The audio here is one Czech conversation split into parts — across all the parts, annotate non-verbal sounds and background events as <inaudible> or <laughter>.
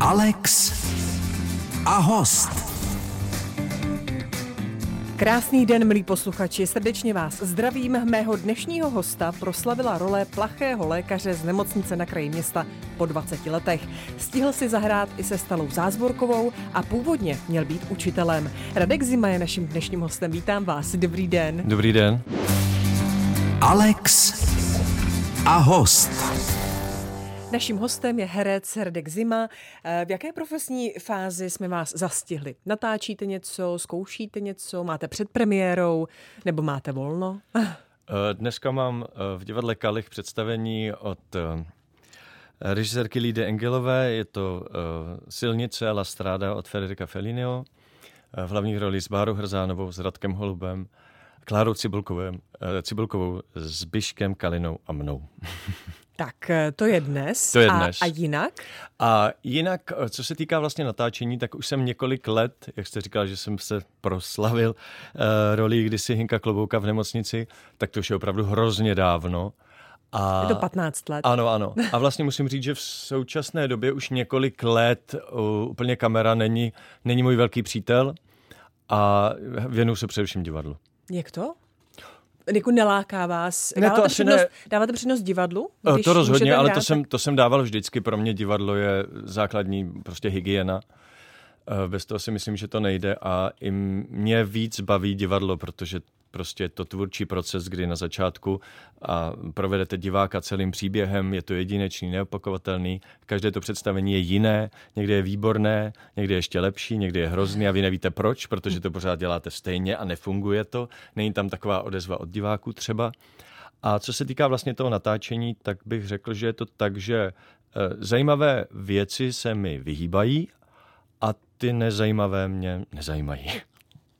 Alex a host. Krásný den, milí posluchači, srdečně vás zdravím. Mého dnešního hosta proslavila role plachého lékaře z nemocnice na kraji města po 20 letech. Stihl si zahrát i se Stalou Zázvorkovou a původně měl být učitelem. Radek Zima je naším dnešním hostem. Vítám vás. Dobrý den. Dobrý den. Alex a host. Naším hostem je herec Radek Zima. Eh, v jaké profesní fázi jsme vás zastihli? Natáčíte něco, zkoušíte něco, máte před premiérou nebo máte volno? Eh, dneska mám eh, v divadle Kalich představení od režisérky Lídy Engelové. Je to Silnice La Strada od Federica Fellinio. V hlavních roli s Bárou Hrzánovou, s Radkem Holubem, Klárou Cibulkovou, Cibulkovou s Byškem Kalinou a mnou. <laughs> Tak eh, to je dnes. To je dnes. A, a jinak? A jinak, eh, co se týká vlastně natáčení, tak už jsem několik let, jak jste říkal, že jsem se proslavil uh, roli kdysi Hinka Klobouka v nemocnici, tak to už je opravdu hrozně dávno. A, je to 15 let. Ano, ano. A vlastně musím říct, že v současné době už několik let uh, úplně kamera není, není můj velký přítel a věnuju se především divadlu. Jak to? jako neláká vás? Ne, dáváte, to přednost, ne. dáváte přednost divadlu? Když to rozhodně, ale to jsem, to jsem dával vždycky. Pro mě divadlo je základní prostě hygiena. Eh, bez toho si myslím, že to nejde a i mě víc baví divadlo, protože prostě to tvůrčí proces, kdy na začátku a provedete diváka celým příběhem, je to jedinečný, neopakovatelný, každé to představení je jiné, někdy je výborné, někdy je ještě lepší, někdy je hrozný a vy nevíte proč, protože to pořád děláte stejně a nefunguje to, není tam taková odezva od diváků třeba. A co se týká vlastně toho natáčení, tak bych řekl, že je to tak, že eh, zajímavé věci se mi vyhýbají a ty nezajímavé mě nezajímají.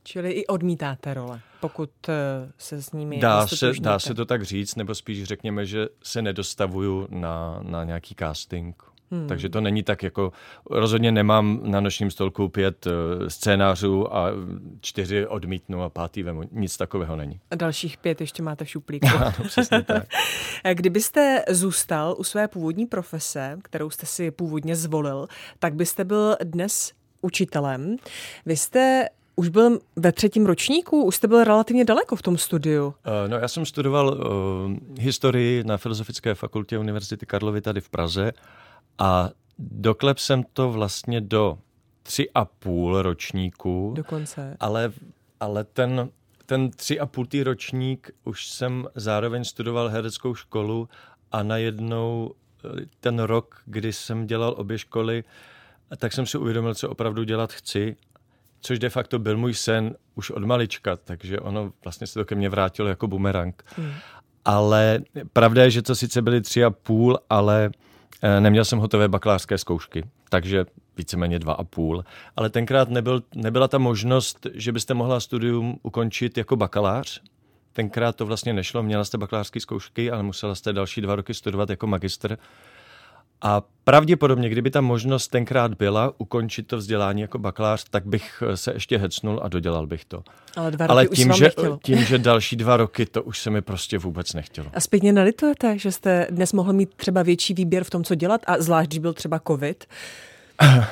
Čili i odmítáte role, pokud eh, se s nimi dá se, dá se to tak říct, nebo spíš řekněme, že se nedostavuju na, na nějaký casting. Hmm. Takže to není tak jako, rozhodně nemám na nočním stolku pět uh, scénářů a čtyři odmítnu a pátý vemu. Nic takového není. A dalších pět ještě máte v šuplíku. <laughs> ano, přesně tak. <laughs> Kdybyste zůstal u své původní profese, kterou jste si původně zvolil, tak byste byl dnes učitelem. Vy jste už byl ve třetím ročníku? Už jste byl relativně daleko v tom studiu? Uh, no, já jsem studoval uh, historii na Filozofické fakultě Univerzity Karlovy tady v Praze a doklep jsem to vlastně do tři a půl ročníku. Dokonce. Ale, ale ten, ten tři a půl ročník už jsem zároveň studoval hereckou školu a najednou eh, ten rok, kdy jsem dělal obě školy, tak jsem si uvědomil, co opravdu dělat chci což de facto byl můj sen už od malička, takže ono vlastně se to ke mně vrátilo jako bumerang. Mm. Ale pravda je, že to sice byly tři a půl, ale eh, neměl jsem hotové bakalářské zkoušky, takže víceméně dva a půl. Ale tenkrát nebyl, nebyla ta možnost, že byste mohla studium ukončit jako bakalář. Tenkrát to vlastně nešlo, měla jste bakalářské zkoušky, ale musela jste další dva roky studovat jako magister. A pravděpodobně, kdyby ta možnost tenkrát byla ukončit to vzdělání jako bakalář, tak bych se ještě hecnul a dodělal bych to. Ale, dva roky Ale už tím, vám že, nechtělo. tím, že další dva roky, to už se mi prostě vůbec nechtělo. A zpětně nalitujete, že jste dnes mohl mít třeba větší výběr v tom, co dělat, a zvlášť, když byl třeba covid? <laughs>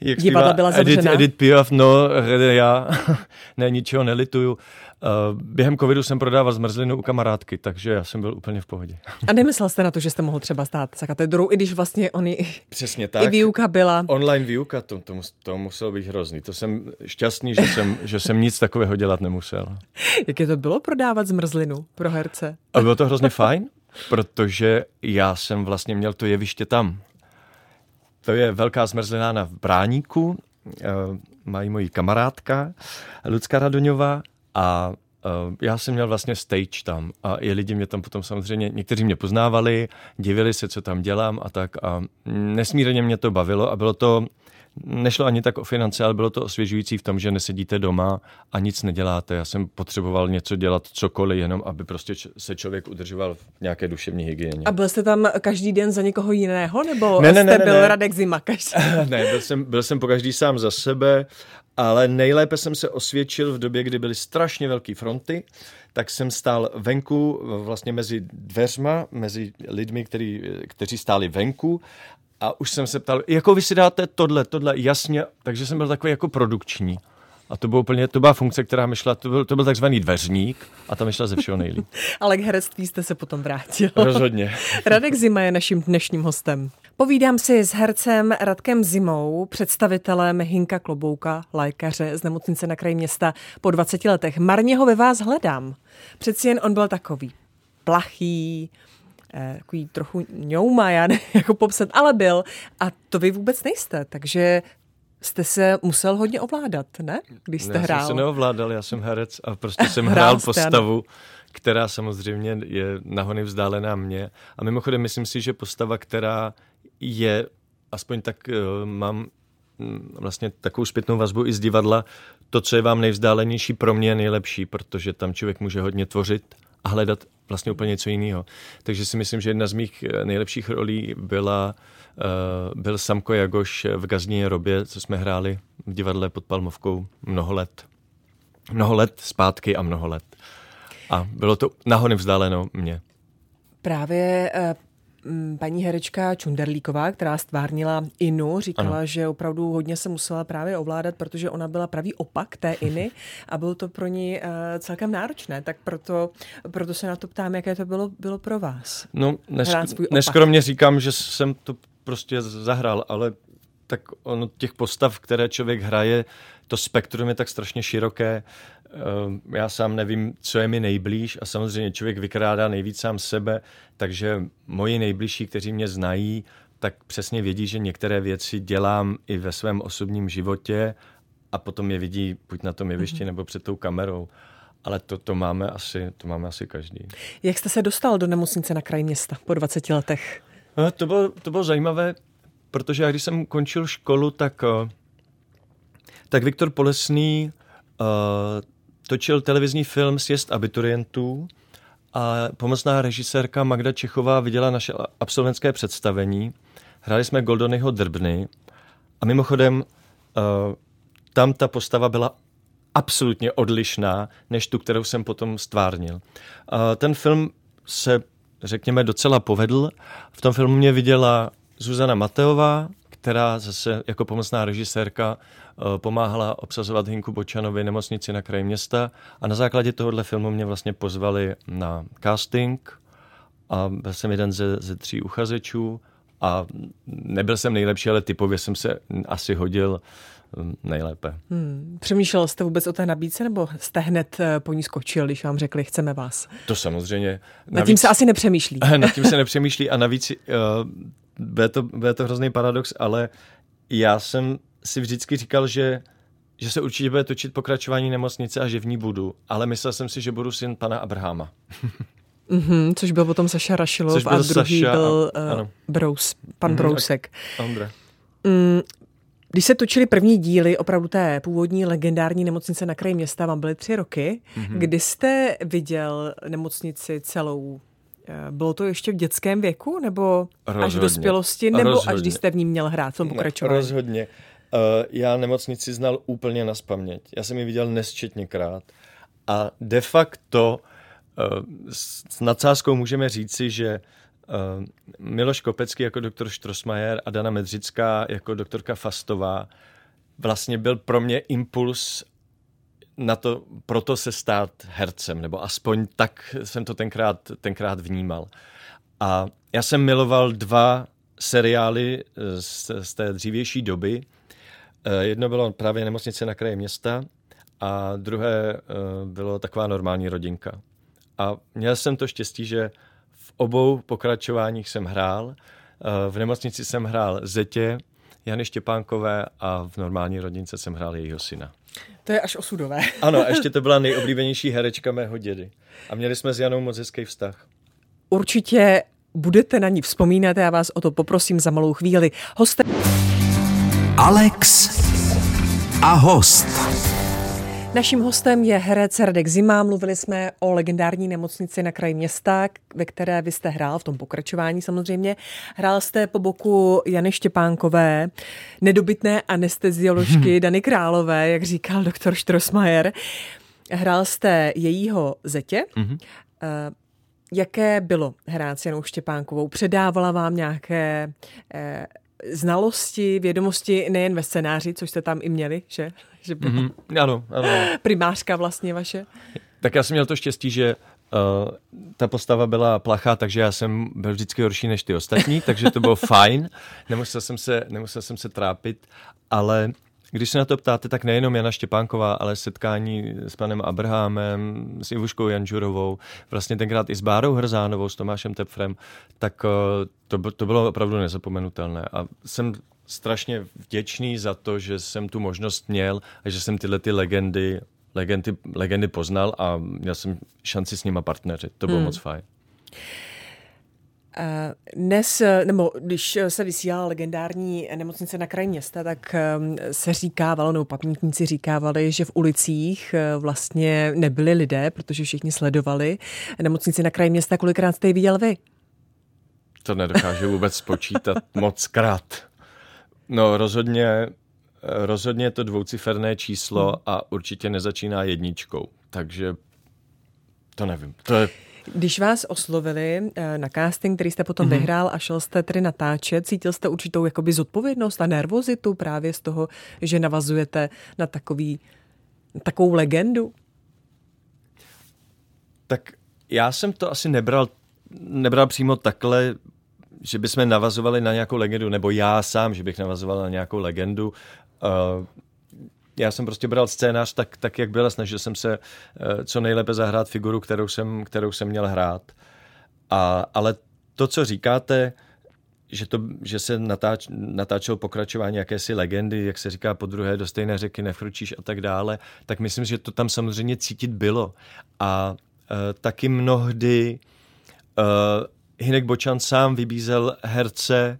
Jak Divadla byla zavřená. Edith, Edith Piaf, no, já <laughs> ne, ničeho nelituju. Uh, během covidu jsem prodával zmrzlinu u kamarádky, takže já jsem byl úplně v pohodě. A nemyslel jste na to, že jste mohl třeba stát za katedrou, i když vlastně oni Přesně tak. i výuka byla. Online výuka, to, to, to muselo být hrozný. To jsem šťastný, že jsem, že jsem nic takového dělat nemusel. <laughs> Jak je to bylo prodávat zmrzlinu pro herce? A bylo to hrozně fajn, protože já jsem vlastně měl to jeviště tam. To je velká zmrzlina na Bráníku, eh, mají moji kamarádka Lucka Radoňová a uh, já jsem měl vlastně stage tam a i lidi mě tam potom samozřejmě, někteří mě poznávali, divili se, co tam dělám a tak a nesmírně mě to bavilo a bylo to, nešlo ani tak o finance, ale bylo to osvěžující v tom, že nesedíte doma a nic neděláte. Já jsem potřeboval něco dělat, cokoliv, jenom aby prostě se člověk udržoval v nějaké duševní hygieně. A byl jste tam každý den za někoho jiného, nebo Ne, ne, ne, jste ne, byl ne. Radek Zima každý? <laughs> ne, byl jsem, byl jsem po každý sám za sebe, ale nejlépe jsem se osvědčil v době, kdy byly strašně velké fronty, tak jsem stál venku, vlastně mezi dveřma, mezi lidmi, který, kteří stáli venku A už jsem se ptal, jako vy si dáte tohle, tohle, jasně, takže jsem byl takový jako produkční. A to, bylo úplně, to byla funkce, která mi šla, to byl, to byl takzvaný dveřník a tam mi šla ze všeho nejlíp. <laughs> Ale k herectví jste se potom vrátil. <laughs> Rozhodně. Radek Zima je naším dnešním hostem. Povídám si s hercem Radkem Zimou, představitelem Hinka Klobouka, lékaře z nemocnice na kraji města po 20 letech. Marně ho ve vás hledám. Přeci jen on byl takový plachý, takový trochu ňouma, já nevím, <laughs> jako popsat, ale byl. A to vy vůbec nejste, takže jste se musel hodně ovládat, ne? Když jste já hrál. Já jsem se neovládal, já jsem herec a prostě jsem Hrál hrál postavu, která samozřejmě je nahony vzdálená mě. A mimochodem myslím si, že postava, která je, aspoň tak uh, mám mm, vlastně takovou zpětnou vazbu i z divadla, to, co je vám nejvzdálenější, pro mě je nejlepší, protože tam člověk může hodně tvořit a hledat vlastně úplně něco jiného. Takže si myslím, že jedna z mých eh, nejlepších rolí byla, uh, byl Samko Jagoš v Gazní robě, co jsme hráli v divadle pod Palmovkou mnoho let. Mnoho let zpátky a mnoho let. A bylo to nahony vzdáleno mě. Právě uh, paní herečka Čunderlíková, která stvárnila Inu, říkala, ano. že opravdu hodně se musela právě ovládat, protože ona byla pravý opak té <laughs> Iny a bylo to pro ní uh, celkem náročné. Tak proto, proto se na to ptám, jaké to bylo, bylo pro vás. No, nesk- neskromně říkám, že jsem to prostě zahrál, ale tak ono těch postav, které člověk hraje, to spektrum je tak strašně široké. Já sám nevím, co je mi nejblíž a samozřejmě člověk vykrádá nejvíc sám sebe, takže moji nejbližší, kteří mě znají, tak přesně vědí, že některé věci dělám i ve svém osobním životě a potom je vidí buď na tom jevišti mm-hmm. nebo před tou kamerou. Ale to, to, máme asi, to máme asi každý. Jak jste se dostal do nemocnice na kraji města po 20 letech? No, to, bylo, to bylo zajímavé, protože já když jsem končil školu, tak, tak Viktor Polesný uh, točil televizní film Sjezd abiturientů a pomocná režisérka Magda Čechová viděla naše absolventské představení. Hráli jsme Goldonyho Drbny a mimochodem uh, tam ta postava byla absolutně odlišná, než tu, kterou jsem potom stvárnil. Uh, ten film se, řekněme, docela povedl. V tom filmu mě viděla Zuzana Mateová, která zase jako pomocná režisérka eh, pomáhala obsazovat Hinku Bočanovi nemocnici na kraji města a na základě tohohle filmu mě vlastně pozvali na casting a byl jsem jeden ze, ze tří uchazečů a nebyl jsem nejlepší, ale typově jsem se asi hodil hm, nejlépe. Hmm. Přemýšlel jste vůbec o té nabídce, nebo jste hned eh, po ní skočil, když vám řekli, chceme vás? To samozřejmě. Navíc, nad tím se asi nepřemýšlí. <laughs> nad tím se nepřemýšlí a navíc uh, bude to, bude to hrozný paradox, ale já jsem si vždycky říkal, že, že se určitě bude točit pokračování nemocnice a že v ní budu, ale myslel jsem si, že budu syn pana Abrahama. Mm-hmm, <laughs> což byl potom Saša Rašilov což byl a druhý Saša, byl uh, Brous, pan mm-hmm, Brousek. Ondra. Mm, když se točily první díly opravdu té původní legendární nemocnice na kraji města, vám byly tři roky, mm-hmm. kdy jste viděl nemocnici celou Eh, bylo to ještě v dětském věku, nebo rozhodně. až v dospělosti, nebo rozhodně. až když jste v ní měl hrát v tom pokračování? Rozhodně. Uh, já nemocnici znal úplně na spaměť. Já jsem ji viděl nesčetněkrát. A de facto uh, s nadsázkou můžeme říci, že uh, Miloš Kopecký jako doktor Štrosmajer a Dana Medřická jako doktorka Fastová vlastně byl pro mě impuls na to, proto se stát hercem, nebo aspoň tak jsem to tenkrát, tenkrát vnímal. A já jsem miloval dva seriály z, z té dřívější doby. Eh, jedno bylo právě Nemocnice na kraji města a druhé eh, bylo taková normální rodinka. A měl jsem to štěstí, že v obou pokračováních jsem hrál. Eh, v nemocnici jsem hrál Zetě, Jany Štěpánkové a v normální rodince jsem hrál jejího syna. To je až osudové. <laughs> ano, a ještě to byla nejoblíbenější herečka mého dědy. A měli jsme s Janou moc hezký vztah. Určitě budete na ní vzpomínat, já vás o to poprosím za malou chvíli. Hoste... Alex a host. Naším hostem je herec Radek Zima. Mluvili jsme o legendární nemocnici na kraji města, ve které vy jste hrál, v tom pokračování samozřejmě. Hrál jste po boku Jany Štěpánkové, nedobytné anestezioložky Dany Králové, jak říkal doktor Štrosmajer. Hrál jste jejího zetě. Mm-hmm. Jaké bylo hrát s Janou Štěpánkovou? Předávala vám nějaké eh, znalosti, vědomosti nejen ve scénáři, což jste tam i měli, že? <laughs> že mm-hmm. Ano, ano. <laughs> Primářka vlastně vaše. Tak já jsem měl to štěstí, že Uh, ta postava byla plachá, takže já jsem byl vždycky horší než ty ostatní, takže to bylo <laughs> fajn. Nemusel jsem se, nemusel jsem se trápit, ale když se na to ptáte, tak nejenom Jana Štěpánková, ale setkání s panem Abrahamem, s Ivuškou Janžurovou, vlastně tenkrát i s Bárou Hrzánovou, s Tomášem Tepfrem, tak uh, to, to bylo opravdu nezapomenutelné. A jsem strašně vděčný za to, že jsem tu možnost měl a že jsem tyhle ty legendy legendy, legendy poznal a měl jsem šanci s nima partneřit. To bylo hmm. moc fajn. Dnes, nebo když se vysílala legendární nemocnice na kraji města, tak um, se říkávalo, nebo pamětníci říkávali, že v ulicích vlastně nebyli lidé, protože všichni sledovali nemocnici na kraji města. Kolikrát jste ji viděl vy? To nedokážu vůbec spočítat <laughs> moc krát. No rozhodně Rozhodně je to dvouciferné číslo hmm. a určitě nezačíná jedničkou, takže to nevím. To je když vás oslovili eh, na casting, který jste potom mm-hmm. vyhrál a šel jste tedy natáčet, cítil jste určitou jakoby zodpovědnost a nervozitu právě z toho, že navazujete na takový, takovou legendu? Tak já jsem to asi nebral, nebral přímo takhle, že bychom navazovali na nějakou legendu, nebo já sám, že bych navazoval na nějakou legendu. Uh, já jsem prostě bral scénář tak, tak jak byl, snažil jsem se uh, co nejlépe zahrát figuru, kterou jsem, kterou jsem měl hrát. A, ale to, co říkáte, že, to, že se natáč, natáčelo pokračování jakési legendy, jak se říká po druhé, do stejné řeky nefručíš a tak dále, tak myslím, že to tam samozřejmě cítit bylo. A uh, taky mnohdy uh, Hinek Bočan sám vybízel herce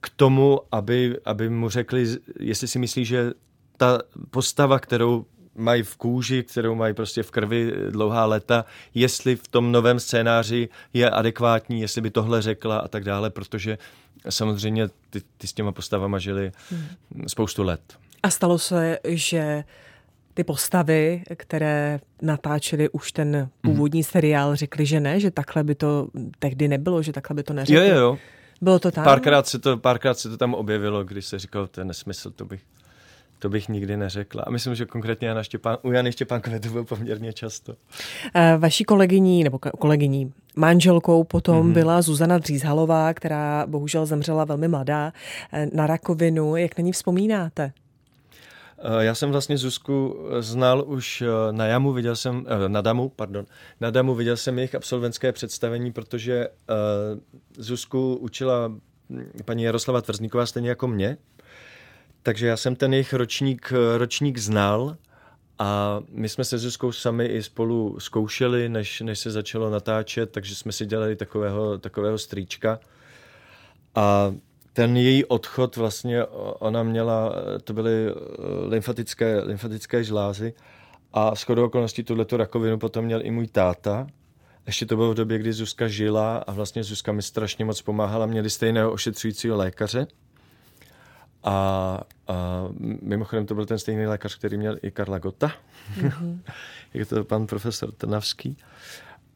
k tomu, aby, aby mu řekli, jestli si myslí, že ta postava, kterou mají v kůži, kterou mají prostě v krvi dlouhá léta, jestli v tom novém scénáři je adekvátní, jestli by tohle řekla a tak dále, protože samozřejmě ty, ty s těma postavama žili hmm. spoustu let. A stalo se, že ty postavy, které natáčely už ten hmm. původní hmm. seriál, řekli, že ne, že takhle by to tehdy nebylo, že takhle by to neřekli. Jo, jo, jo. Bylo to tam? Párkrát se to, párkrát se to tam objevilo, když se říkal, to je nesmysl, to bych, to bych nikdy neřekla. A myslím, že konkrétně Jana Štěpán, u Jany Štěpánkové to bylo poměrně často. E, vaší kolegyní, nebo kolegyní, manželkou potom mm-hmm. byla Zuzana Dřízhalová, která bohužel zemřela velmi mladá eh, na rakovinu. Jak na ní vzpomínáte? Eh, já jsem vlastně Zuzku eh, znal už eh, na Jamu, viděl jsem, na Damu, pardon, na Damu viděl jsem jejich absolventské představení, protože Zuzku učila hm, paní Jaroslava Tvrzníková stejně jako mě, takže já jsem ten jejich ročník, ročník znal a my jsme se Zuzkou sami i spolu zkoušeli, než, než se začalo natáčet, takže jsme si dělali takového, takového strýčka. A ten její odchod vlastně, ona měla, to byly eh, lymfatické, lymfatické žlázy a shodou okolností tuhletu rakovinu potom měl i můj táta. Ještě to bylo v době, kdy Zuzka žila a vlastně Zuzka mi strašně moc pomáhala. Měli stejného ošetřujícího lékaře. A, a mimochodem to byl ten stejný lékař, který měl i Karla Gota. Mm-hmm. <laughs> Je to pan profesor Trnavský.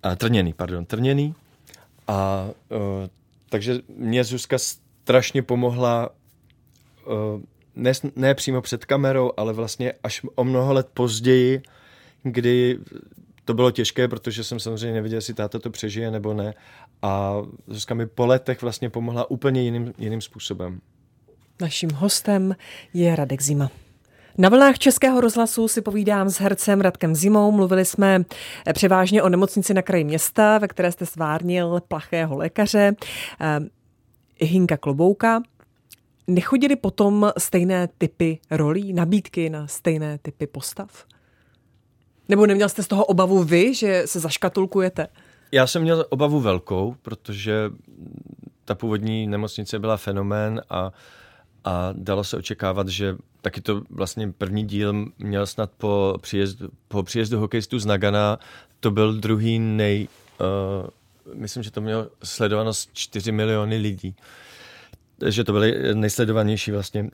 A, Trněný, pardon, Trněný. A o, takže mě Zuzka strašně pomohla uh, ne, ne přímo před kamerou, ale vlastně až o mnoho let později, kdy to bylo těžké, protože jsem samozřejmě nevěděl, jestli táta to přežije nebo ne. A Zuzka mi po letech vlastně pomohla úplně jiným, jiným způsobem. Naším hostem je Radek Zima. Na vlnách Českého rozhlasu si povídám s hercem Radkem Zimou. Mluvili jsme převážně o nemocnici na kraji města, ve které jste stvárnil plachého lékaře. Hinka Klobouka. Nechodili potom stejné typy rolí, nabídky na stejné typy postav? Nebo neměl jste z toho obavu vy, že se zaškatulkujete? Já jsem měl obavu velkou, protože ta původní nemocnice byla fenomén a, a dalo se očekávat, že taky to vlastně první díl měl snad po příjezdu, po příjezdu hokejistů z Nagana, to byl druhý nej, uh, myslím, že to mělo sledovanost 4 miliony lidí. Že to byly nejsledovanější vlastně uh,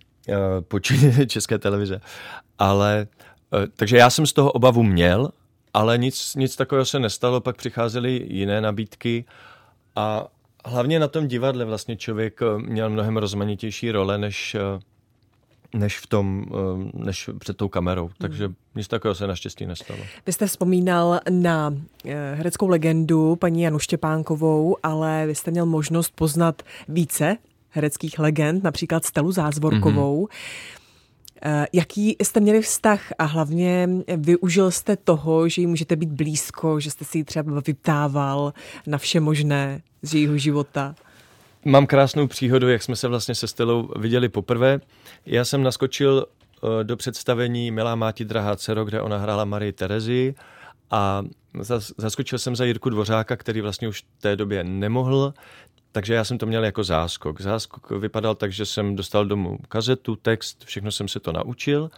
počin <laughs> české televize. Ale, uh, takže já jsem z toho obavu měl, ale nic, nic takového se nestalo, pak přicházely jiné nabídky a hlavně na tom divadle vlastně člověk eh, měl mnohem rozmanitější role, než, eh, než, v tom, eh, než před tou kamerou. Takže hmm. nic takového se naštěstí nestalo. Vy jste vzpomínal na hereckou legendu paní Janu Štěpánkovou, ale vy jste měl možnost poznat více hereckých legend, například Stelu Zázvorkovou. Mm-hmm. Jaký jste měli vztah a hlavně využil jste toho, že jí můžete být blízko, že jste si ji třeba vyptával na vše možné z jejího života? Mám krásnou příhodu, jak jsme se vlastně se Stelou viděli poprvé. Já jsem naskočil eh, do představení Milá máti drahá dcero, kde ona hrála Marii Terezi a zaskočil jsem za Jirku Dvořáka, který vlastně už v té době nemohl, takže já jsem to měl jako záskok. Záskok vypadal tak, že jsem dostal domů kazetu, text, všechno jsem se to naučil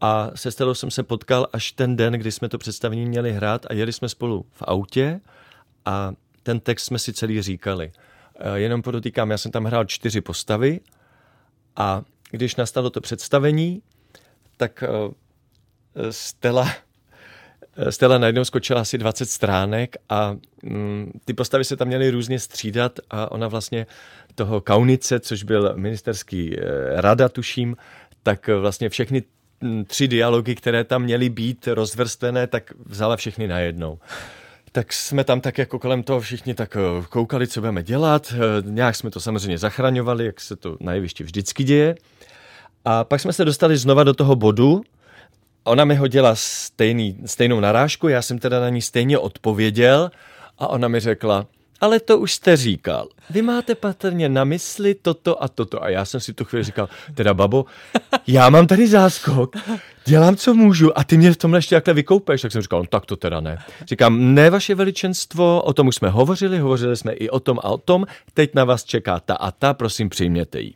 a se Stelou jsem se potkal až ten den, kdy jsme to představení měli hrát a jeli jsme spolu v autě a ten text jsme si celý říkali. Eh, jenom podotýkám, já jsem tam hrál čtyři postavy a když nastalo to představení, tak eh, Stella Stella najednou skočila asi 20 stránek a mm, ty postavy se tam měly různě střídat a ona vlastně toho Kaunice, což byl ministerský e, rada, tuším, tak vlastně všechny mm, tři dialogy, které tam měly být rozvrstvené, tak vzala všechny najednou. Tak jsme tam tak jako kolem toho všichni tak e, koukali, co budeme dělat. E, nějak jsme to samozřejmě zachraňovali, jak se to na jevišti vždycky děje. A pak jsme se dostali znova do toho bodu, ona mi hodila stejný, stejnou narážku, já jsem teda na ní stejně odpověděl a ona mi řekla, ale to už jste říkal. Vy máte patrně na mysli toto a toto. A já jsem si tu chvíli říkal, teda babo, já mám tady záskok, dělám, co můžu a ty mě v tomhle ještě takhle vykoupeš. Tak jsem říkal, no tak to teda ne. Říkám, ne vaše veličenstvo, o tom už jsme hovořili, hovořili jsme i o tom a o tom, teď na vás čeká ta a ta, prosím přijměte ji.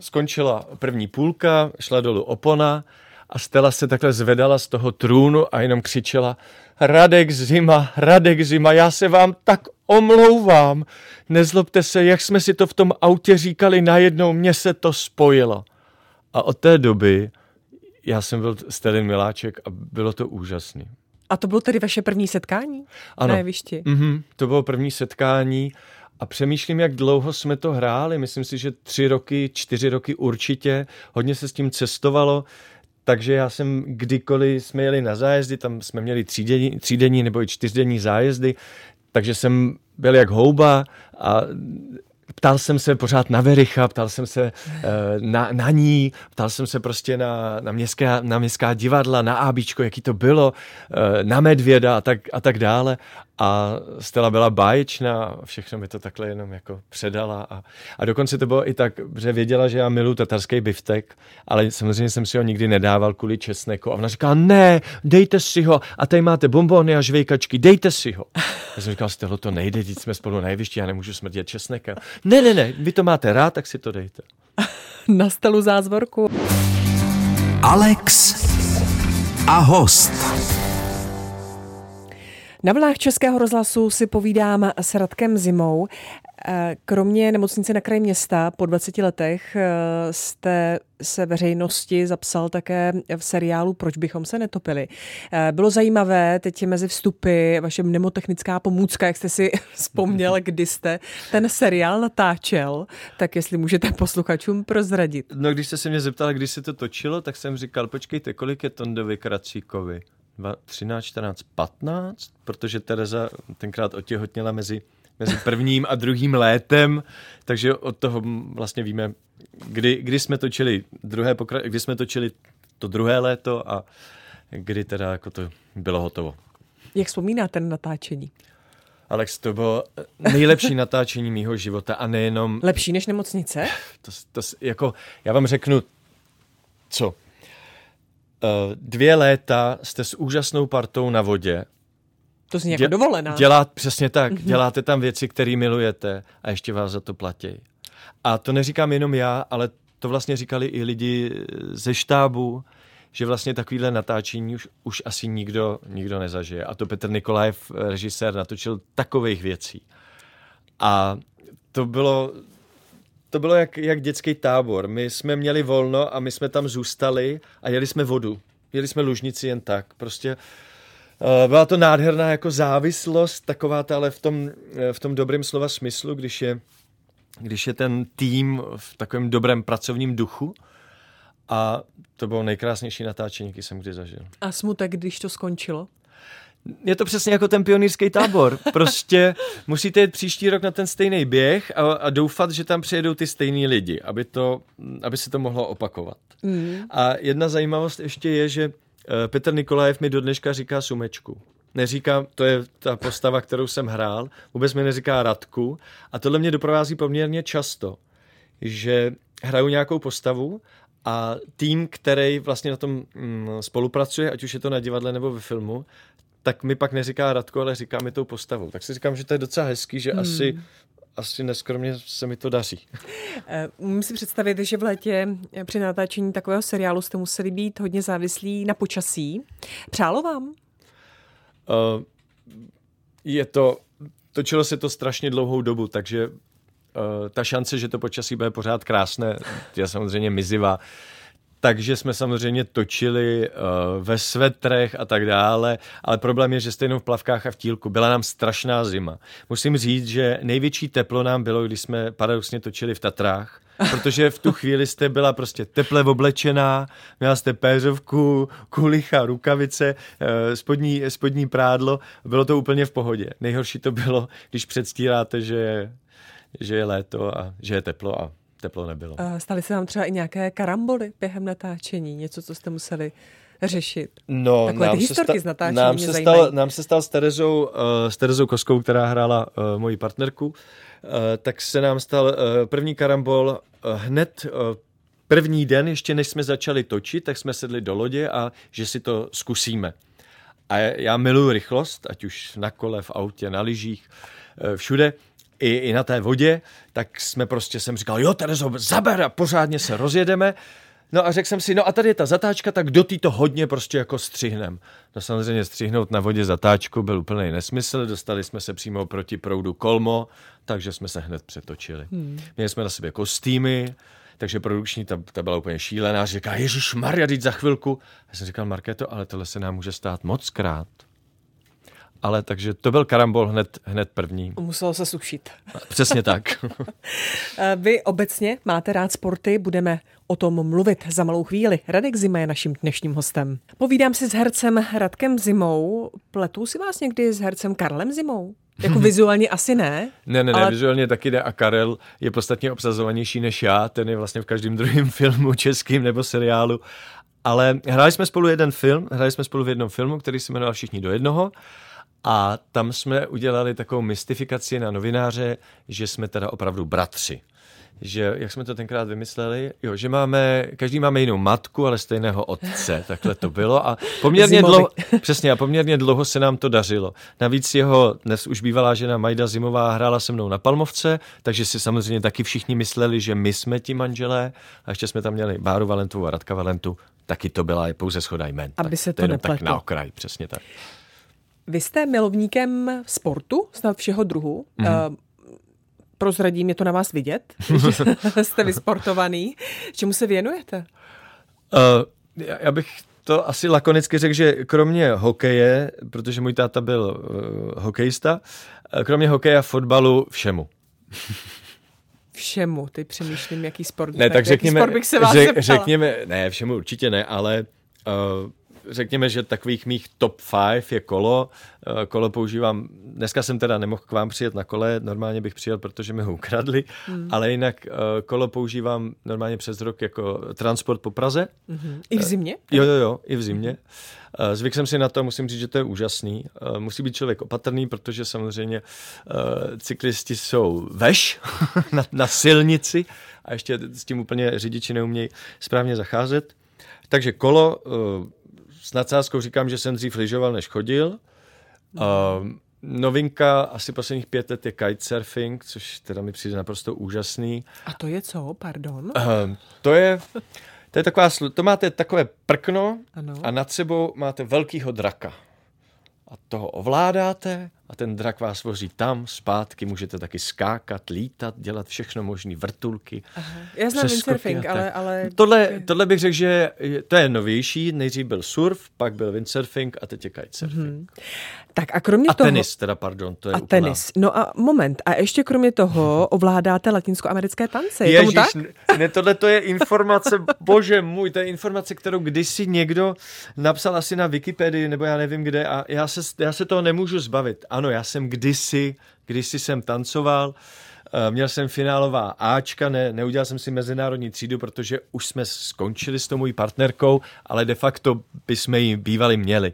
Skončila první půlka, šla dolů opona, a Stella se takhle zvedala z toho trůnu a jenom křičela Radek Zima, Radek Zima, já se vám tak omlouvám. Nezlobte se, jak jsme si to v tom autě říkali, najednou mě se to spojilo. A od té doby já jsem byl Stelin Miláček a bylo to úžasný. A to bylo tedy vaše první setkání ano. na jevišti? Mm-hmm, to bylo první setkání a přemýšlím, jak dlouho jsme to hráli. Myslím si, že tři roky, čtyři roky určitě. Hodně se s tím cestovalo. Takže já jsem kdykoliv jsme jeli na zájezdy, tam jsme měli třídenní, třídenní nebo i čtyřdenní zájezdy, takže jsem byl jak houba a ptal jsem se pořád na Vericha, ptal jsem se uh, na, na ní, ptal jsem se prostě na, na, městská, na městská divadla, na Ábíčko, jaký to bylo, uh, na Medvěda a tak, a tak dále. A Stella byla báječná, všechno mi to takhle jenom jako předala. A, a dokonce to bylo i tak, že věděla, že já miluji tatarský biftek, ale samozřejmě jsem si ho nikdy nedával kvůli česneku. A ona říkala, ne, dejte si ho. A tady máte bombony a žvejkačky, dejte si ho. Já jsem říkal, Stella, to nejde, teď jsme spolu na jevišti, já nemůžu smrdět česnekem. Ne, ne, ne, vy to máte rád, tak si to dejte. <laughs> na stelu zázvorku. Alex a host. Na vlnách Českého rozhlasu si povídám s Radkem Zimou. Eh, kromě nemocnice na kraji města po 20 letech eh, jste se veřejnosti zapsal také v seriálu Proč bychom se netopili. Eh, bylo zajímavé teď mezi vstupy vaše mnemotechnická pomůcka, jak jste si <laughs> vzpomněl, kdy jste ten seriál natáčel, tak jestli můžete posluchačům prozradit. No když jste se mě zeptal, když se to točilo, tak jsem říkal, počkejte, kolik je Tondovi Kracíkovi? 13, 14, 15, protože Tereza tenkrát otěhotněla mezi, mezi prvním a druhým létem, takže od toho vlastně víme, kdy, kdy jsme točili druhé pokra- kdy jsme točili to druhé léto a kdy teda jako to bylo hotovo. Jak vzpomínáte na natáčení? Alex, to bylo nejlepší natáčení mýho života a nejenom... Lepší než nemocnice? To, to, jako, já vám řeknu, co? Eh, dvě léta jste s úžasnou partou na vodě. To zní jako dovolená. Dělá, přesně tak. Mm-hmm. Děláte tam věci, které milujete a ještě vás za to platí. A to neříkám jenom já, ale to vlastně říkali i lidi ze štábu, že vlastně takovýhle natáčení už, už asi nikdo, nikdo nezažije. A to Petr Nikolajev, režisér, natočil takových věcí. A to bylo, to bylo jak, jak dětský tábor. My jsme měli volno a my jsme tam zůstali a jeli jsme vodu. Jeli jsme lužnici jen tak. Prostě Uh, byla to nádherná jako závislost, taková ta, ale v tom, eh, v tom dobrém slova smyslu, když je, když je ten tým v takovém dobrém pracovním duchu. A to bylo nejkrásnější natáčení, jaký jsem kdy zažil. A smutek, když to skončilo? Je to přesně jako ten pionýrský tábor. Prostě musíte jít příští rok na ten stejný běh a, a doufat, že tam přijedou ty stejní lidi, aby, to, aby se to mohlo opakovat. Mm. A jedna zajímavost ještě je, že eh, Petr Nikolajev mi do dneška říká Sumečku. Neříká, to je ta postava, kterou jsem hrál, vůbec mi neříká Radku. A tohle mě doprovází poměrně často, že hraju nějakou postavu a tým, který vlastně na tom mm, spolupracuje, ať už je to na divadle nebo ve filmu, tak mi pak neříká Radko, ale říká mi tou postavou. Tak si říkám, že to je docela hezký, že hmm. asi asi neskromně se mi to daří. Eh, Musím si představit, že v létě při natáčení takového seriálu jste museli být hodně závislí na počasí. Přálo vám? Uh, je to, točilo se to strašně dlouhou dobu, takže uh, ta šance, že to počasí bude pořád krásné, je samozřejmě mizivá takže jsme samozřejmě točili uh, ve svetrech a tak dále, ale problém je, že stejnou v plavkách a v tílku. Byla nám strašná zima. Musím říct, že největší teplo nám bylo, když jsme paradoxně točili v Tatrách, <laughs> protože v tu chvíli jste byla prostě teple oblečená, měla jste péřovku, kulicha, rukavice, eh, spodní, spodní prádlo, bylo to úplně v pohodě. Nejhorší to bylo, když předstíráte, že, že je léto a že je teplo a teplo nebylo. Staly se vám třeba i nějaké karamboly během natáčení? Něco, co jste museli řešit? No, Takové nám, se sta- z natáčení nám, se stal, nám se stal s Terezou, uh, s Terezou Koskou, která hrála uh, moji partnerku, uh, tak se nám stal uh, první karambol uh, hned uh, první den, ještě než jsme začali točit, tak jsme sedli do lodě a že si to zkusíme. A já miluji rychlost, ať už na kole, v autě, na lyžích, všude i, i na té vodě, tak jsme prostě, jsem říkal, jo, Terezo, zaber a pořádně se rozjedeme. No a řekl jsem si, no a tady je ta zatáčka, tak do to hodně prostě jako střihnem. No samozřejmě střihnout na vodě zatáčku byl úplný nesmysl, dostali jsme se přímo proti proudu kolmo, takže jsme se hned přetočili. Hmm. Měli jsme na sobě kostýmy, takže produkční ta, ta byla úplně šílená, říká, Ježíš Maria, za chvilku. Já jsem říkal, Markéto, ale tohle se nám může stát moc krát ale takže to byl karambol hned, hned první. Muselo se sušit. Přesně tak. <laughs> Eh, vy obecně máte rád sporty, budeme o tom mluvit za malou chvíli. Radek Zima je naším dnešním hostem. Povídám si s hercem Radkem Zimou. Pletu si vás někdy s hercem Karlem Zimou? Jako <laughs> vizuálně asi ne. Ne, ne, ne, ale... vizuálně taky ne. A Karel je podstatně obsazovanější než já. Ten je vlastně v každém druhém <laughs> filmu, českým nebo seriálu. Ale hráli jsme spolu jeden film, hráli jsme spolu v jednom filmu, který se jmenoval Všichni do jednoho. A tam jsme udělali takovou mystifikaci na novináře, že jsme teda opravdu bratři. Že, jak jsme to tenkrát vymysleli, jo, že máme, každý máme jinou matku, ale stejného otce, takhle to bylo. A poměrně dlouho, přesně, a poměrně dlouho se nám to dařilo. Navíc jeho dnes už bývalá žena Majda Zimová hrála se mnou na Palmovce, takže si samozřejmě taky všichni mysleli, že my jsme ti manželé. A ještě jsme tam měli Báru Valentu a Radka Valentu, taky to byla pouze schoda jmen. Aby tak, se to, to tak na okraj, přesně tak. Vy jste milovníkem sportu, snad všeho druhu. Mm-hmm. Uh, prozradím, je to na vás vidět, <laughs> že <laughs> jste vysportovaný. Čemu se věnujete? Uh, já bych to asi lakonicky řekl, že kromě hokeje, protože můj táta byl uh, hokejista, kromě hokeje a fotbalu všemu. Všemu, ty přemýšlím, jaký sport. Ne, tak řekněme, sport bych se vás řek, řekněme, ne, všemu určitě ne, ale uh, řekněme, že takových mých top 5 je kolo. Eh, kolo používám, dneska jsem teda nemohl k vám přijet na kole, normálně bych přijel, protože mi ho ukradli, hmm. ale jinak eh, kolo používám normálně přes rok jako transport po Praze. Hmm. I v zimě? Jo, jo, jo, i v zimě. Hmm. Zvyk jsem si na to, musím říct, že to je úžasný. Musí být člověk opatrný, protože samozřejmě cyklisti jsou veš <laughs> na, na silnici a ještě s tím úplně řidiči neumějí správně zacházet. Takže kolo s nadsázkou říkám, že jsem dřív lyžoval, než chodil. Uh, novinka asi posledních pět let je kitesurfing, což teda mi přijde naprosto úžasný. A to je co, pardon? Uh, to je... To je taková, to máte takové prkno ano. a nad sebou máte velkýho draka. A toho ovládáte a ten drak vás vozí tam, zpátky, můžete taky skákat, lítat, dělat všechno možné, vrtulky. Aha. Já znám windsurfing, ale, ale... Tohle, tohle bych řekl, že to je novější, nejdřív byl surf, pak byl windsurfing a teď je kitesurfing. Hmm. Tak a kromě a toho... tenis, teda pardon, to je A úplná... tenis. No a moment, a ještě kromě toho <laughs> ovládáte latinskoamerické tance, je Ježiš, tomu tak? Ne, tohle to je informace, <laughs> bože můj, to je informace, kterou kdysi někdo napsal asi na Wikipedii, nebo já nevím kde, a já se, já se toho nemůžu zbavit. Ano, já jsem kdysi, kdysi jsem tancoval, eh, Měl jsem finálová Ačka, ne, neudělal jsem si mezinárodní třídu, protože už jsme skončili s tou mojí partnerkou, ale de facto bychom ji bývali měli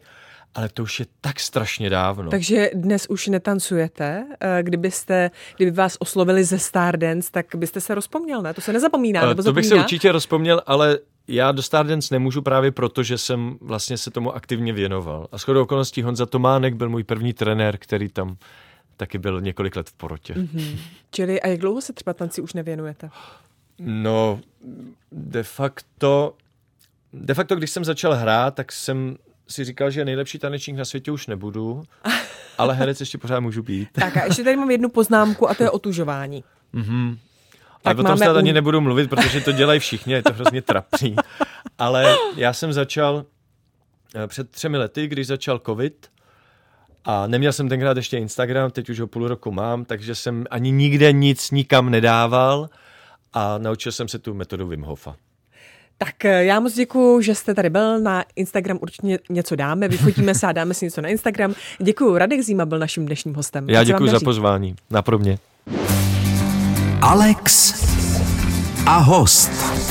ale to už je tak strašně dávno. Takže dnes už netancujete? Eh, kdybyste, kdyby vás oslovili ze Stardance, tak byste se rozpomněl, ne? To se nezapomíná, nebo To bych se určitě rozpomněl, ale já do Stardance nemůžu právě proto, že jsem vlastně se tomu aktivně věnoval. A shodou okolností Honza Tománek byl můj první trenér, který tam taky byl několik let v porotě. Mm-hmm. Čili a jak dlouho se třeba tanci už nevěnujete? No, de facto, de facto, když jsem začal hrát, tak jsem si říkal, že nejlepší tanečník na světě už nebudu, <laughs> ale herec ještě pořád můžu být. Tak a ještě tady mám jednu poznámku a to je otužování. Mm-hmm. Tak o tom snad ani nebudu mluvit, protože to dělají všichni, je to hrozně trapný. Ale já jsem začal eh, před třemi lety, když začal covid, a neměl jsem tenkrát ještě Instagram, teď už ho půl roku mám, takže jsem ani nikde nic nikam nedával a naučil jsem se tu metodu Wim Hofa. Tak eh, já moc děkuji, že jste tady byl. Na Instagram určitě něco dáme, vyfotíme se a dáme si něco na Instagram. Děkuji, Radek Zíma byl naším dnešním hostem. Já děkuji za pozvání. Na pro mě. Alex a host.